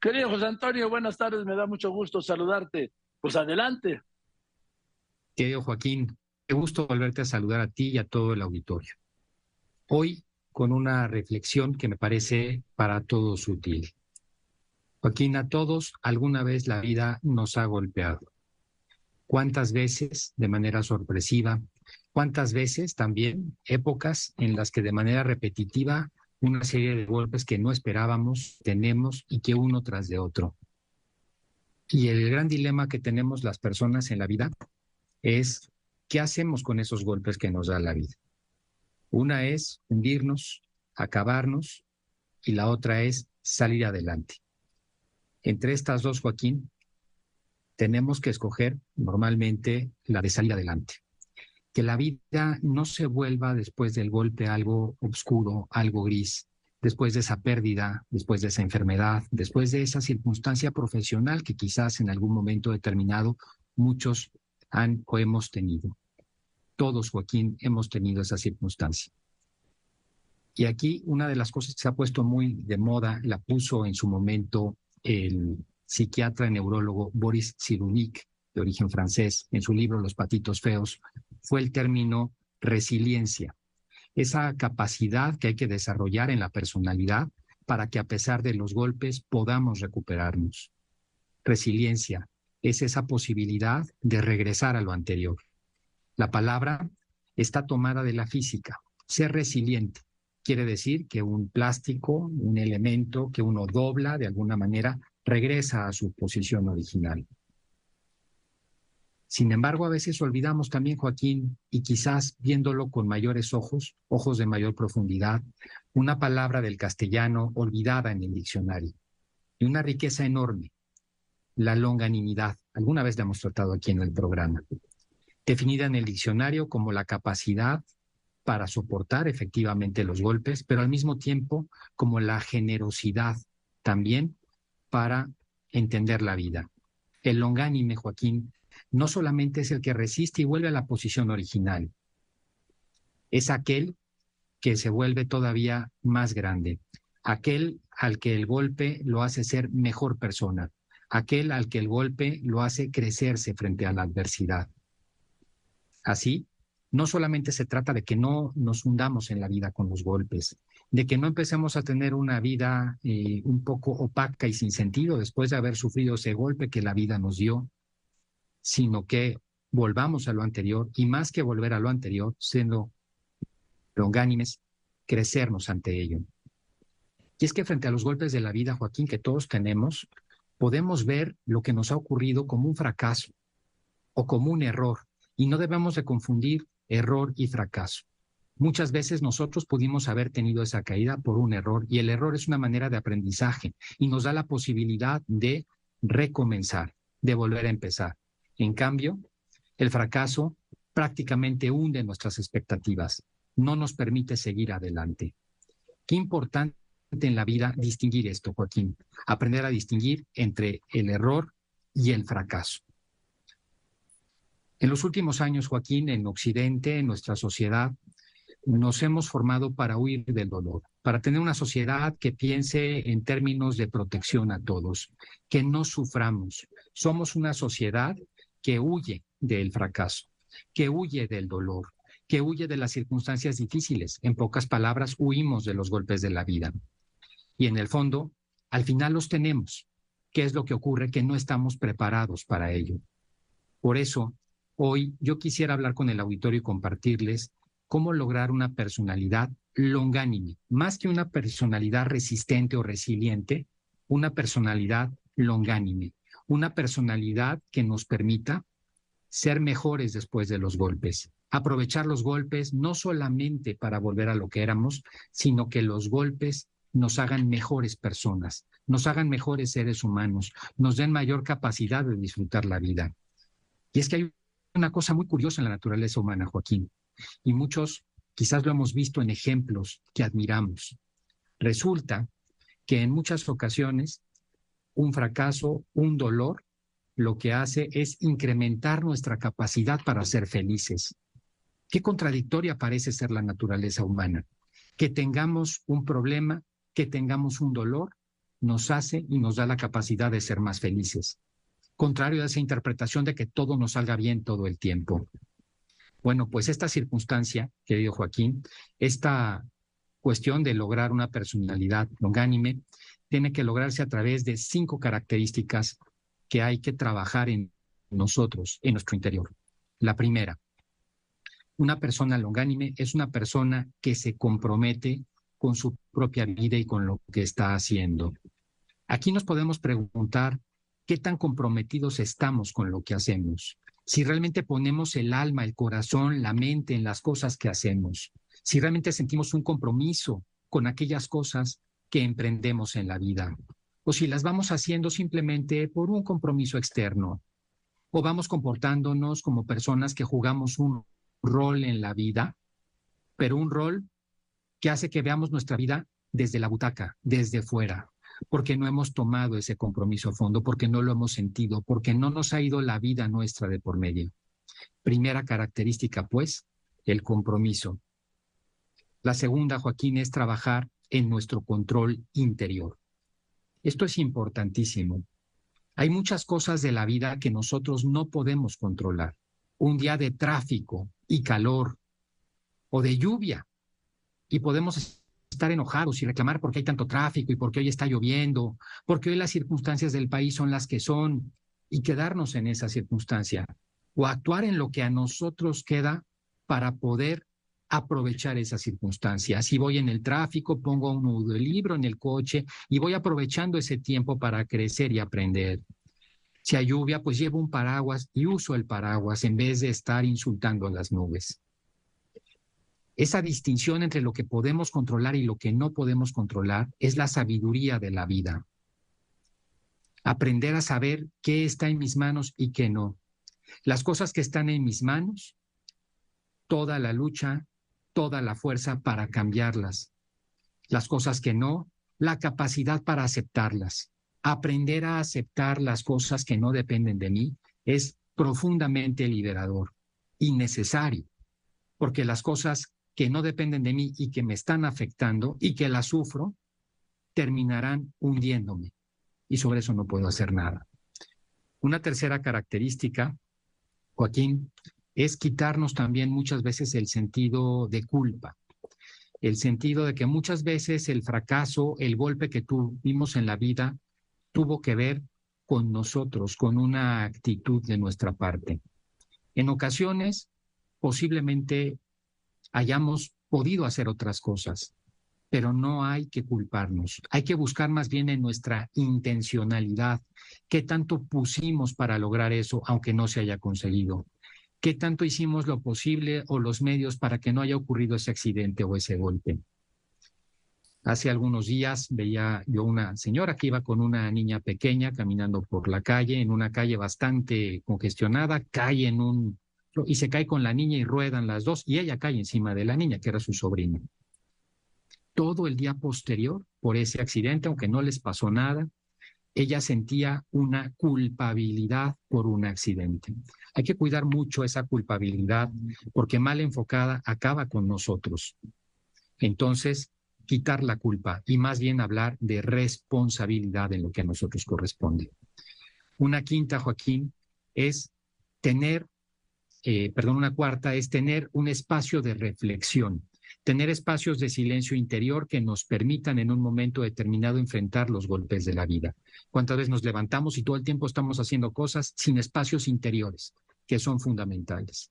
Querido José Antonio, buenas tardes, me da mucho gusto saludarte. Pues adelante. Querido Joaquín, qué gusto volverte a saludar a ti y a todo el auditorio. Hoy con una reflexión que me parece para todos útil. Joaquín, a todos alguna vez la vida nos ha golpeado. ¿Cuántas veces de manera sorpresiva? ¿Cuántas veces también épocas en las que de manera repetitiva una serie de golpes que no esperábamos tenemos y que uno tras de otro? Y el gran dilema que tenemos las personas en la vida es ¿qué hacemos con esos golpes que nos da la vida? Una es hundirnos, acabarnos, y la otra es salir adelante. Entre estas dos, Joaquín, tenemos que escoger normalmente la de salir adelante. Que la vida no se vuelva después del golpe algo oscuro, algo gris, después de esa pérdida, después de esa enfermedad, después de esa circunstancia profesional que quizás en algún momento determinado muchos han o hemos tenido. Todos, Joaquín, hemos tenido esa circunstancia. Y aquí una de las cosas que se ha puesto muy de moda, la puso en su momento el psiquiatra y neurólogo Boris Cyrulnik, de origen francés, en su libro Los patitos feos, fue el término resiliencia. Esa capacidad que hay que desarrollar en la personalidad para que a pesar de los golpes podamos recuperarnos. Resiliencia es esa posibilidad de regresar a lo anterior. La palabra está tomada de la física. Ser resiliente quiere decir que un plástico, un elemento que uno dobla de alguna manera, regresa a su posición original. Sin embargo, a veces olvidamos también, Joaquín, y quizás viéndolo con mayores ojos, ojos de mayor profundidad, una palabra del castellano olvidada en el diccionario, y una riqueza enorme, la longanimidad. Alguna vez la hemos tratado aquí en el programa. Definida en el diccionario como la capacidad para soportar efectivamente los golpes, pero al mismo tiempo como la generosidad también para entender la vida. El longánime, Joaquín, no solamente es el que resiste y vuelve a la posición original, es aquel que se vuelve todavía más grande, aquel al que el golpe lo hace ser mejor persona, aquel al que el golpe lo hace crecerse frente a la adversidad. Así, no solamente se trata de que no nos hundamos en la vida con los golpes, de que no empecemos a tener una vida eh, un poco opaca y sin sentido después de haber sufrido ese golpe que la vida nos dio, sino que volvamos a lo anterior y más que volver a lo anterior, siendo longánimes, crecernos ante ello. Y es que frente a los golpes de la vida, Joaquín, que todos tenemos, podemos ver lo que nos ha ocurrido como un fracaso o como un error. Y no debemos de confundir error y fracaso. Muchas veces nosotros pudimos haber tenido esa caída por un error y el error es una manera de aprendizaje y nos da la posibilidad de recomenzar, de volver a empezar. En cambio, el fracaso prácticamente hunde nuestras expectativas, no nos permite seguir adelante. Qué importante en la vida distinguir esto, Joaquín, aprender a distinguir entre el error y el fracaso. En los últimos años, Joaquín, en Occidente, en nuestra sociedad, nos hemos formado para huir del dolor, para tener una sociedad que piense en términos de protección a todos, que no suframos. Somos una sociedad que huye del fracaso, que huye del dolor, que huye de las circunstancias difíciles. En pocas palabras, huimos de los golpes de la vida. Y en el fondo, al final los tenemos. ¿Qué es lo que ocurre? Que no estamos preparados para ello. Por eso, Hoy yo quisiera hablar con el auditorio y compartirles cómo lograr una personalidad longánime, más que una personalidad resistente o resiliente, una personalidad longánime, una personalidad que nos permita ser mejores después de los golpes, aprovechar los golpes no solamente para volver a lo que éramos, sino que los golpes nos hagan mejores personas, nos hagan mejores seres humanos, nos den mayor capacidad de disfrutar la vida. Y es que hay una cosa muy curiosa en la naturaleza humana, Joaquín, y muchos quizás lo hemos visto en ejemplos que admiramos. Resulta que en muchas ocasiones un fracaso, un dolor, lo que hace es incrementar nuestra capacidad para ser felices. Qué contradictoria parece ser la naturaleza humana. Que tengamos un problema, que tengamos un dolor, nos hace y nos da la capacidad de ser más felices, contrario a esa interpretación de que todo nos salga bien todo el tiempo. Bueno, pues esta circunstancia, querido Joaquín, esta cuestión de lograr una personalidad longánime, tiene que lograrse a través de cinco características que hay que trabajar en nosotros, en nuestro interior. La primera, una persona longánime es una persona que se compromete con su propia vida y con lo que está haciendo. Aquí nos podemos preguntar qué tan comprometidos estamos con lo que hacemos, si realmente ponemos el alma, el corazón, la mente en las cosas que hacemos, si realmente sentimos un compromiso con aquellas cosas que emprendemos en la vida, o si las vamos haciendo simplemente por un compromiso externo, o vamos comportándonos como personas que jugamos un rol en la vida, pero un rol que hace que veamos nuestra vida desde la butaca, desde fuera, porque no hemos tomado ese compromiso a fondo, porque no lo hemos sentido, porque no nos ha ido la vida nuestra de por medio. Primera característica, pues, el compromiso. La segunda, Joaquín, es trabajar en nuestro control interior. Esto es importantísimo. Hay muchas cosas de la vida que nosotros no podemos controlar. Un día de tráfico y calor o de lluvia y podemos estar enojados y reclamar porque hay tanto tráfico y porque hoy está lloviendo, porque hoy las circunstancias del país son las que son y quedarnos en esa circunstancia o actuar en lo que a nosotros queda para poder aprovechar esa circunstancia. Si voy en el tráfico, pongo un libro en el coche y voy aprovechando ese tiempo para crecer y aprender. Si hay lluvia, pues llevo un paraguas y uso el paraguas en vez de estar insultando a las nubes. Esa distinción entre lo que podemos controlar y lo que no podemos controlar es la sabiduría de la vida. Aprender a saber qué está en mis manos y qué no. Las cosas que están en mis manos, toda la lucha, toda la fuerza para cambiarlas. Las cosas que no, la capacidad para aceptarlas. Aprender a aceptar las cosas que no dependen de mí es profundamente liberador y necesario, porque las cosas que no dependen de mí y que me están afectando y que las sufro, terminarán hundiéndome. Y sobre eso no puedo hacer nada. Una tercera característica, Joaquín, es quitarnos también muchas veces el sentido de culpa. El sentido de que muchas veces el fracaso, el golpe que tuvimos en la vida, tuvo que ver con nosotros, con una actitud de nuestra parte. En ocasiones, posiblemente hayamos podido hacer otras cosas, pero no hay que culparnos. Hay que buscar más bien en nuestra intencionalidad, qué tanto pusimos para lograr eso, aunque no se haya conseguido. ¿Qué tanto hicimos lo posible o los medios para que no haya ocurrido ese accidente o ese golpe? Hace algunos días veía yo una señora que iba con una niña pequeña caminando por la calle, en una calle bastante congestionada, cae en un y se cae con la niña y ruedan las dos y ella cae encima de la niña, que era su sobrina. Todo el día posterior, por ese accidente, aunque no les pasó nada, ella sentía una culpabilidad por un accidente. Hay que cuidar mucho esa culpabilidad porque mal enfocada acaba con nosotros. Entonces, quitar la culpa y más bien hablar de responsabilidad en lo que a nosotros corresponde. Una quinta, Joaquín, es tener eh, perdón, una cuarta es tener un espacio de reflexión, tener espacios de silencio interior que nos permitan en un momento determinado enfrentar los golpes de la vida. ¿Cuántas veces nos levantamos y todo el tiempo estamos haciendo cosas sin espacios interiores, que son fundamentales?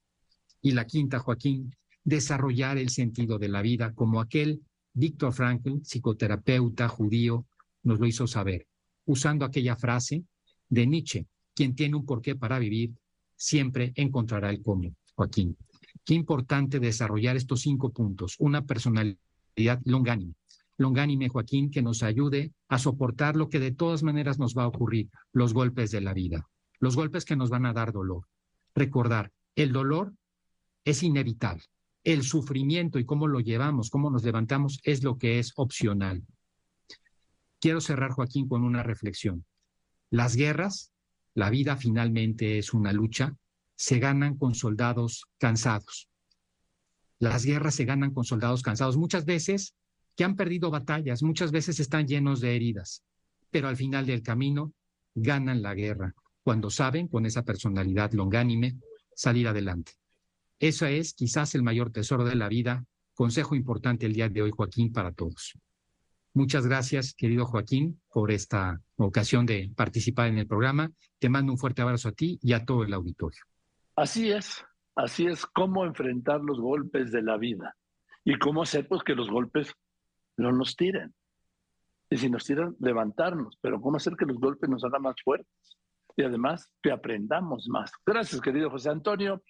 Y la quinta, Joaquín, desarrollar el sentido de la vida como aquel Víctor Frankl, psicoterapeuta judío, nos lo hizo saber, usando aquella frase de Nietzsche, quien tiene un porqué para vivir siempre encontrará el cómo, Joaquín. Qué importante desarrollar estos cinco puntos. Una personalidad longánime. Longánime, Joaquín, que nos ayude a soportar lo que de todas maneras nos va a ocurrir, los golpes de la vida, los golpes que nos van a dar dolor. Recordar, el dolor es inevitable. El sufrimiento y cómo lo llevamos, cómo nos levantamos, es lo que es opcional. Quiero cerrar, Joaquín, con una reflexión. Las guerras la vida finalmente es una lucha, se ganan con soldados cansados. Las guerras se ganan con soldados cansados, muchas veces que han perdido batallas, muchas veces están llenos de heridas, pero al final del camino ganan la guerra cuando saben, con esa personalidad longánime, salir adelante. Eso es quizás el mayor tesoro de la vida. Consejo importante el día de hoy, Joaquín, para todos. Muchas gracias, querido Joaquín, por esta ocasión de participar en el programa. Te mando un fuerte abrazo a ti y a todo el auditorio. Así es, así es cómo enfrentar los golpes de la vida y cómo hacer pues, que los golpes no nos tiren. Y si nos tiran, levantarnos, pero cómo hacer que los golpes nos hagan más fuertes y además que aprendamos más. Gracias, querido José Antonio.